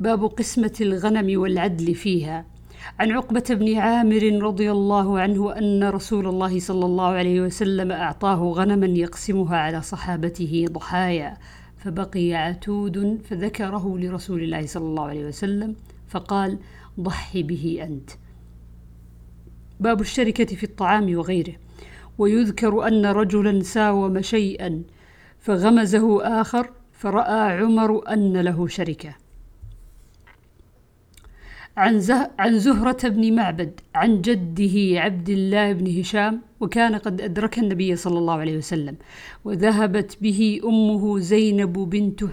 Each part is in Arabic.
باب قسمة الغنم والعدل فيها. عن عقبة بن عامر رضي الله عنه أن رسول الله صلى الله عليه وسلم أعطاه غنما يقسمها على صحابته ضحايا فبقي عتود فذكره لرسول الله صلى الله عليه وسلم فقال ضحي به أنت. باب الشركة في الطعام وغيره. ويذكر أن رجلا ساوم شيئا فغمزه آخر فرأى عمر أن له شركة. عن, زه عن زهرة بن معبد عن جده عبد الله بن هشام وكان قد أدرك النبي صلى الله عليه وسلم وذهبت به أمه زينب بنت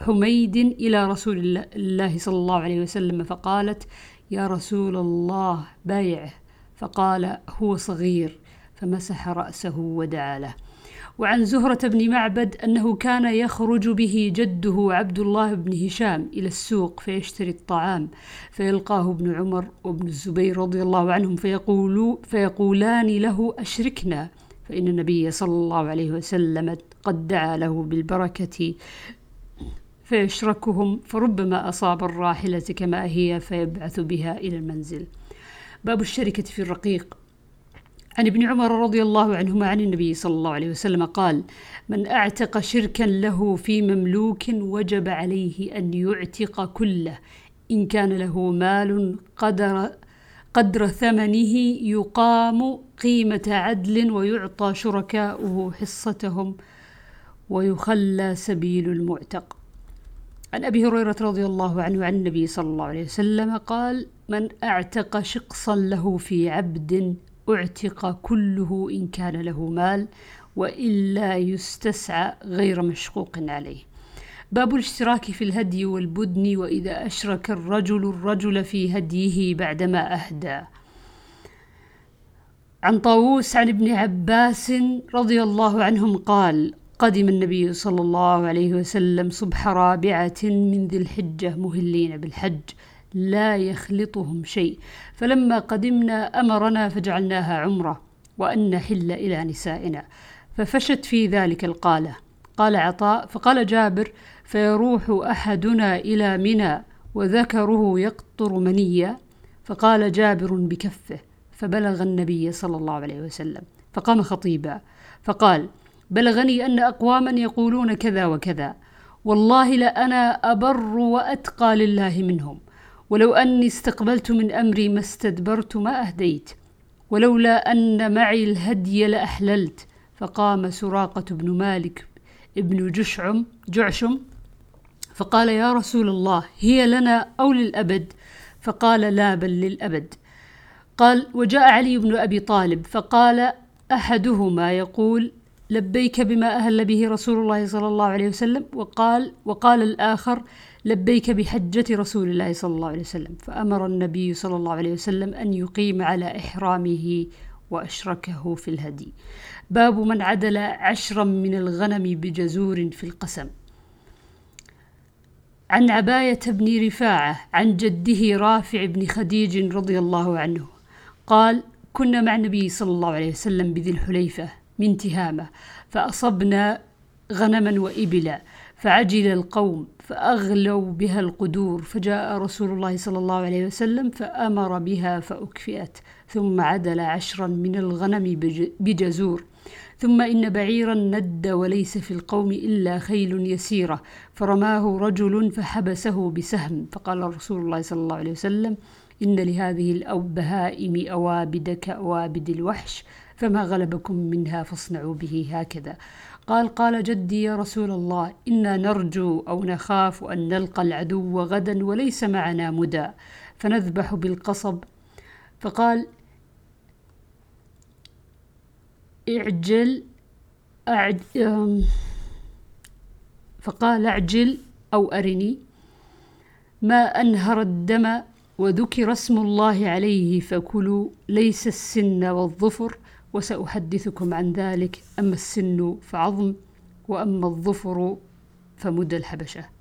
حميد إلى رسول الله صلى الله عليه وسلم فقالت يا رسول الله بايعه. فقال هو صغير. فمسح رأسه ودعا له. وعن زهرة بن معبد أنه كان يخرج به جده عبد الله بن هشام إلى السوق فيشتري الطعام فيلقاه ابن عمر وابن الزبير رضي الله عنهم فيقولوا فيقولان له أشركنا. فإن النبي صلى الله عليه وسلم قد دعا له بالبركة فيشركهم فربما أصاب الراحلة كما هي فيبعث بها إلى المنزل. باب الشركة في الرقيق. عن ابن عمر رضي الله عنهما عن النبي صلى الله عليه وسلم قال من أعتق شركا له في مملوك وجب عليه أن يعتق كله. إن كان له مال قدر قدر ثمنه يقام قيمة عدل ويعطى شركاؤه حصتهم ويخلى سبيل المعتق. عن أبي هريرة رضي الله عنه عن النبي صلى الله عليه وسلم قال من أعتق شقصا له في عبد اعتق كله إن كان له مال وإلا يستسعى غير مشقوق عليه. باب الاشتراك في الهدي والبدن وإذا أشرك الرجل الرجل في هديه بعدما أهدى. عن طاووس عن ابن عباس رضي الله عنهم قال قدم النبي صلى الله عليه وسلم صبح رابعة من ذي الحجة مهلين بالحج. لا يخلطهم شيء. فلما قدمنا أمرنا فجعلناها عمرة وأن نحل إلى نسائنا. ففشت في ذلك القالة. قال عطاء فقال جابر فيروح أحدنا إلى منى وذكره يقطر منيا فقال جابر بكفه فبلغ النبي صلى الله عليه وسلم. فقام خطيبا فقال بلغني أن اقواما يقولون كذا وكذا. والله لأنا أبر وأتقى لله منهم. ولو أني استقبلت من أمري ما استدبرت ما أهديت. ولولا أن معي الهدي لأحللت. فقام سراقة بن مالك ابن جشعم جعشم فقال يا رسول الله هي لنا أو للأبد؟ فقال لا بل للأبد. قال وجاء علي بن أبي طالب فقال أحدهما يقول لبيك بما أهل به رسول الله صلى الله عليه وسلم وقال وقال الآخر لبيك بحجة رسول الله صلى الله عليه وسلم. فأمر النبي صلى الله عليه وسلم أن يقيم على إحرامه وأشركه في الهدي. باب من عدل عشرا من الغنم بجزور في القسم. عن عباية بن رفاعة عن جده رافع بن خديج رضي الله عنه قال كنا مع النبي صلى الله عليه وسلم بذي الحليفة من تهامة فأصبنا غنما وإبلا فعجل القوم فأغلوا بها القدور فجاء رسول الله صلى الله عليه وسلم فأمر بها فأكفئت ثم عدل عشرا من الغنم بجزور. ثم إن بعيرا ند وليس في القوم إلا خيل يسيرة فرماه رجل فحبسه بسهم. فقال رسول الله صلى الله عليه وسلم إن لهذه البهائم أوابد كأوابد الوحش فما غلبكم منها فاصنعوا به هكذا. قال قال جدي يا رسول الله إنا نرجو أو نخاف أن نلقى العدو غدا وليس معنا مدى فنذبح بالقصب. فقال اعجل أعج... فقال اعجل أو أرني. ما أنهر الدم وذكر اسم الله عليه فكلوا ليس السن والظفر وسأحدثكم عن ذلك. أما السن فعظم وأما الظفر فمدى الحبشة.